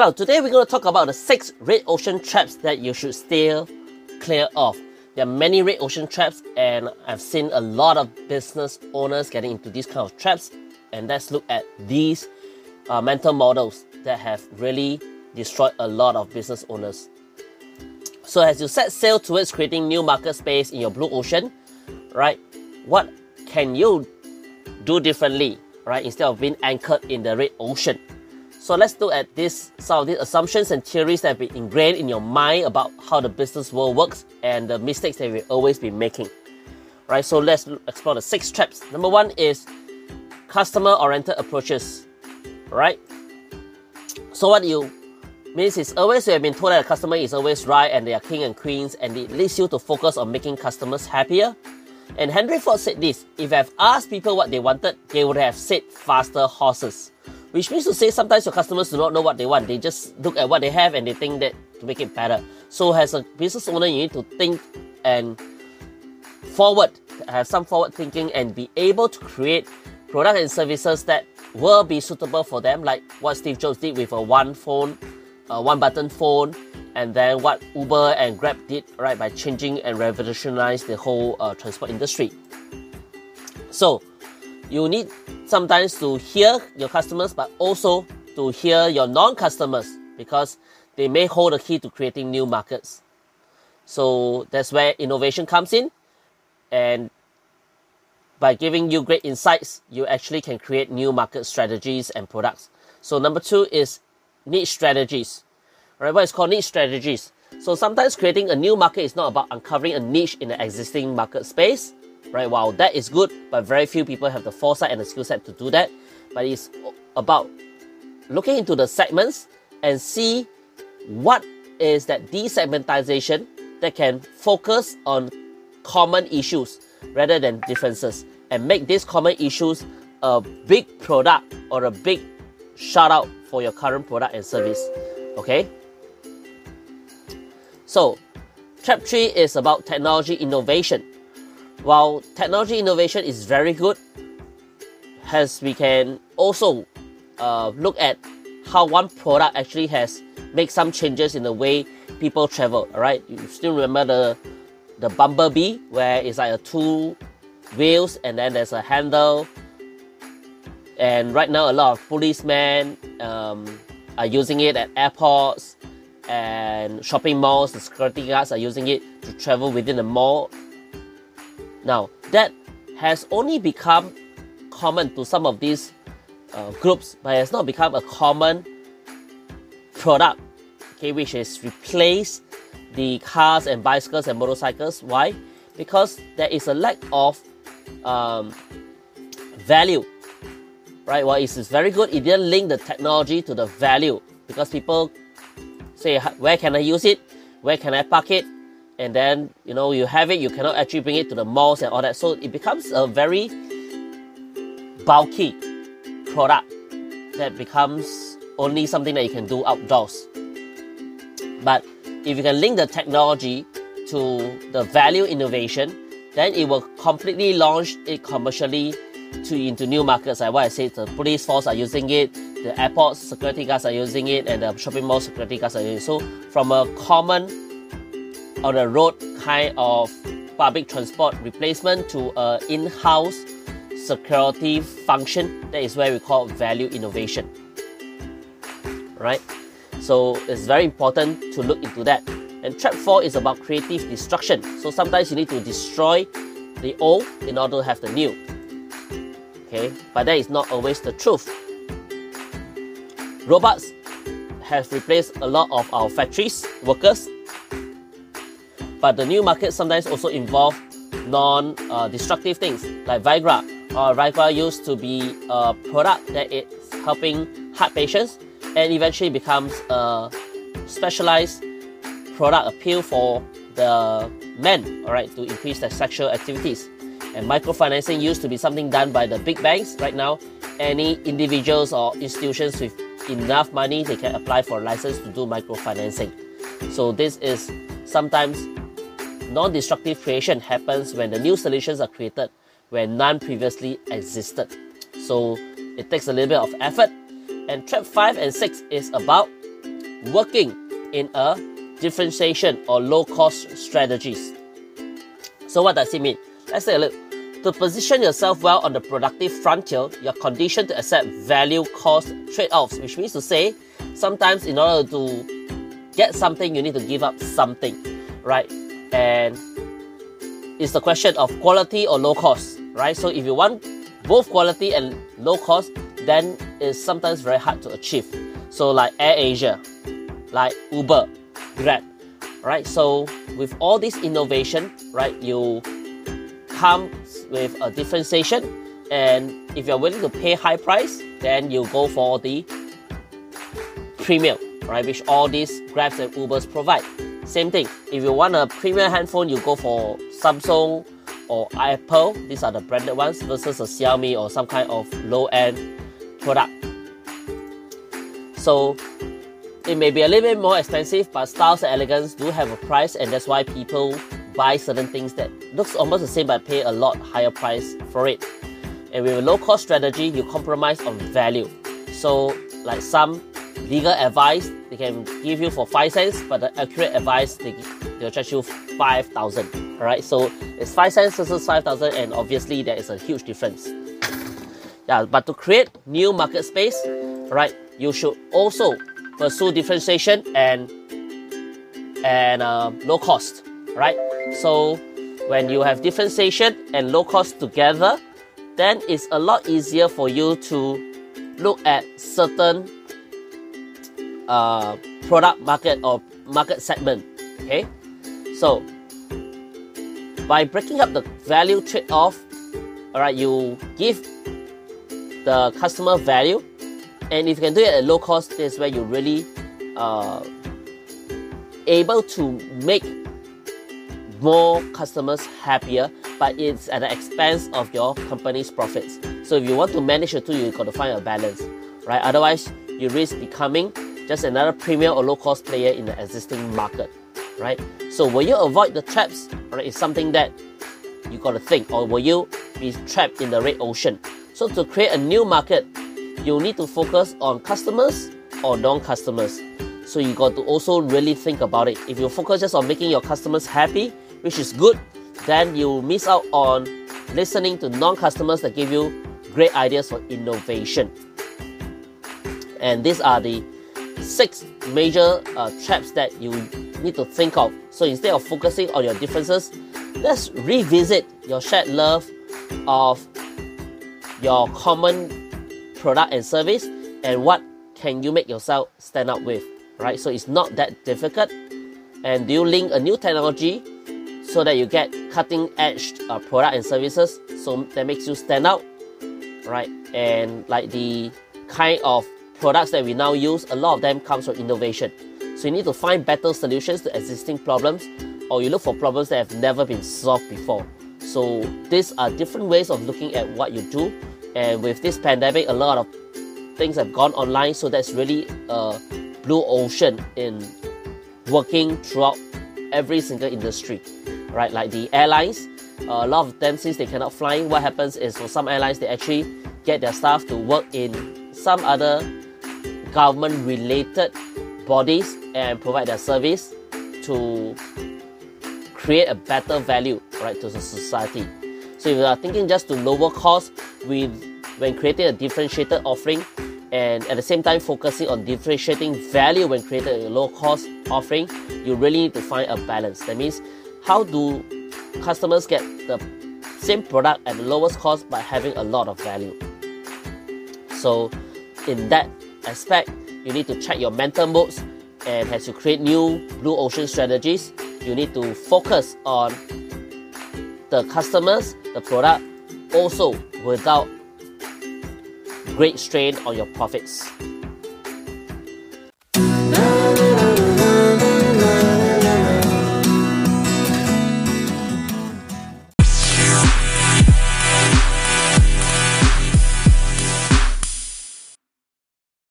Hello, today we're going to talk about the six red ocean traps that you should steer clear of. There are many red ocean traps, and I've seen a lot of business owners getting into these kind of traps. And let's look at these uh, mental models that have really destroyed a lot of business owners. So, as you set sail towards creating new market space in your blue ocean, right? What can you do differently, right? Instead of being anchored in the red ocean. So let's look at this some of these assumptions and theories that have been ingrained in your mind about how the business world works and the mistakes that we've always been making. Right, so let's explore the six traps. Number one is customer-oriented approaches. Right? So what you means is always you have been told that the customer is always right and they are king and queens and it leads you to focus on making customers happier. And Henry Ford said this, if I've asked people what they wanted, they would have said faster horses. Which means to say sometimes your customers do not know what they want. They just look at what they have and they think that to make it better. So as a business owner, you need to think and forward, have some forward thinking and be able to create products and services that will be suitable for them, like what Steve Jobs did with a one phone, a one button phone, and then what Uber and Grab did, right, by changing and revolutionize the whole uh, transport industry. So, you need sometimes to hear your customers, but also to hear your non customers because they may hold the key to creating new markets. So that's where innovation comes in. And by giving you great insights, you actually can create new market strategies and products. So number two is niche strategies. All right, what is called niche strategies? So sometimes creating a new market is not about uncovering a niche in the existing market space, right? Wow, that is good, but very few people have the foresight and the skill set to do that. But it's about looking into the segments and see what is that desegmentization that can focus on common issues rather than differences and make these common issues a big product or a big shout out for your current product and service. Okay? So, trap 3 is about technology innovation while technology innovation is very good, as we can also uh, look at how one product actually has made some changes in the way people travel. All right, you still remember the the bumblebee where it's like a two wheels and then there's a handle. And right now, a lot of policemen um, are using it at airports and shopping malls. The security guards are using it to travel within the mall now, that has only become common to some of these uh, groups, but has not become a common product, okay, which is replace the cars and bicycles and motorcycles. Why? Because there is a lack of um, value, right? Well, it is very good. It didn't link the technology to the value because people say, where can I use it? Where can I park it? And then you know you have it you cannot actually bring it to the malls and all that. So it becomes a very bulky product that becomes only something that you can do outdoors. But if you can link the technology to the value innovation then it will completely launch it commercially to into new markets. Like what i said the police force are using it the airport security guards are using it and the shopping mall security guards are using it. So from a common on the road kind of public transport replacement to a in-house security function. That is where we call value innovation. Right? So it's very important to look into that. And trap 4 is about creative destruction. So sometimes you need to destroy the old in order to have the new. Okay, but that is not always the truth. Robots have replaced a lot of our factories, workers, but the new market sometimes also involve non-destructive uh, things like Viagra. Uh, Viagra used to be a product that is helping heart patients and eventually becomes a specialized product appeal for the men, all right, to increase their sexual activities. And microfinancing used to be something done by the big banks. Right now, any individuals or institutions with enough money, they can apply for a license to do microfinancing. So this is sometimes Non-destructive creation happens when the new solutions are created where none previously existed. So it takes a little bit of effort. And trap 5 and 6 is about working in a differentiation or low cost strategies. So, what does it mean? Let's take a look. To position yourself well on the productive frontier, you're conditioned to accept value cost trade offs, which means to say, sometimes in order to get something, you need to give up something, right? And it's the question of quality or low cost, right? So, if you want both quality and low cost, then it's sometimes very hard to achieve. So, like Air Asia, like Uber, Grab, right? So, with all this innovation, right, you come with a differentiation, and if you're willing to pay high price, then you go for the premium, right? Which all these Grabs and Ubers provide. Same thing. If you want a premium handphone, you go for Samsung or Apple. These are the branded ones versus a Xiaomi or some kind of low-end product. So it may be a little bit more expensive, but styles and elegance do have a price, and that's why people buy certain things that looks almost the same but pay a lot higher price for it. And with a low cost strategy, you compromise on value. So, like some legal advice, they can give you for five cents, but the accurate advice they they'll charge you five thousand. Alright, so it's five cents versus five thousand, and obviously there is a huge difference. Yeah, but to create new market space, right, you should also pursue differentiation and and uh, low cost, right? So when you have differentiation and low cost together, then it's a lot easier for you to look at certain uh, product market or market segment. Okay, so by breaking up the value trade-off, all right, you give the customer value and if you can do it at low cost, this is where you're really uh, able to make more customers happier, but it's at the expense of your company's profits. So if you want to manage the two, you've got to find a balance, right? Otherwise, you risk becoming just another premium or low cost player in the existing market, right? So will you avoid the traps? Right, it's something that you got to think, or will you be trapped in the red ocean? So to create a new market, you need to focus on customers or non-customers. So you got to also really think about it. If you focus just on making your customers happy, which is good, then you miss out on listening to non-customers that give you great ideas for innovation. And these are the six major uh, traps that you need to think of. So instead of focusing on your differences, let's revisit your shared love of your common product and service and what can you make yourself stand out with right? So it's not that difficult. And do you link a new technology so that you get cutting edge uh, product and services so that makes you stand out right? And like the kind of products that we now use a lot of them comes from innovation. So you need to find better solutions to existing problems or you look for problems that have never been solved before. So these are different ways of looking at what you do. And with this pandemic, a lot of things have gone online, so that's really a blue ocean in working throughout every single industry, right? Like the airlines, a lot of them since they cannot fly, what happens is for some airlines they actually get their staff to work in some other government-related bodies and provide their service to create a better value, right, to the society. So if you are thinking just to lower cost with when creating a differentiated offering and at the same time focusing on differentiating value when creating a low cost offering, you really need to find a balance. That means how do customers get the same product at the lowest cost by having a lot of value? So in that aspect, you need to check your mental modes and as you create new blue ocean strategies, you need to focus on the customers, the product, also without great strain on your profits.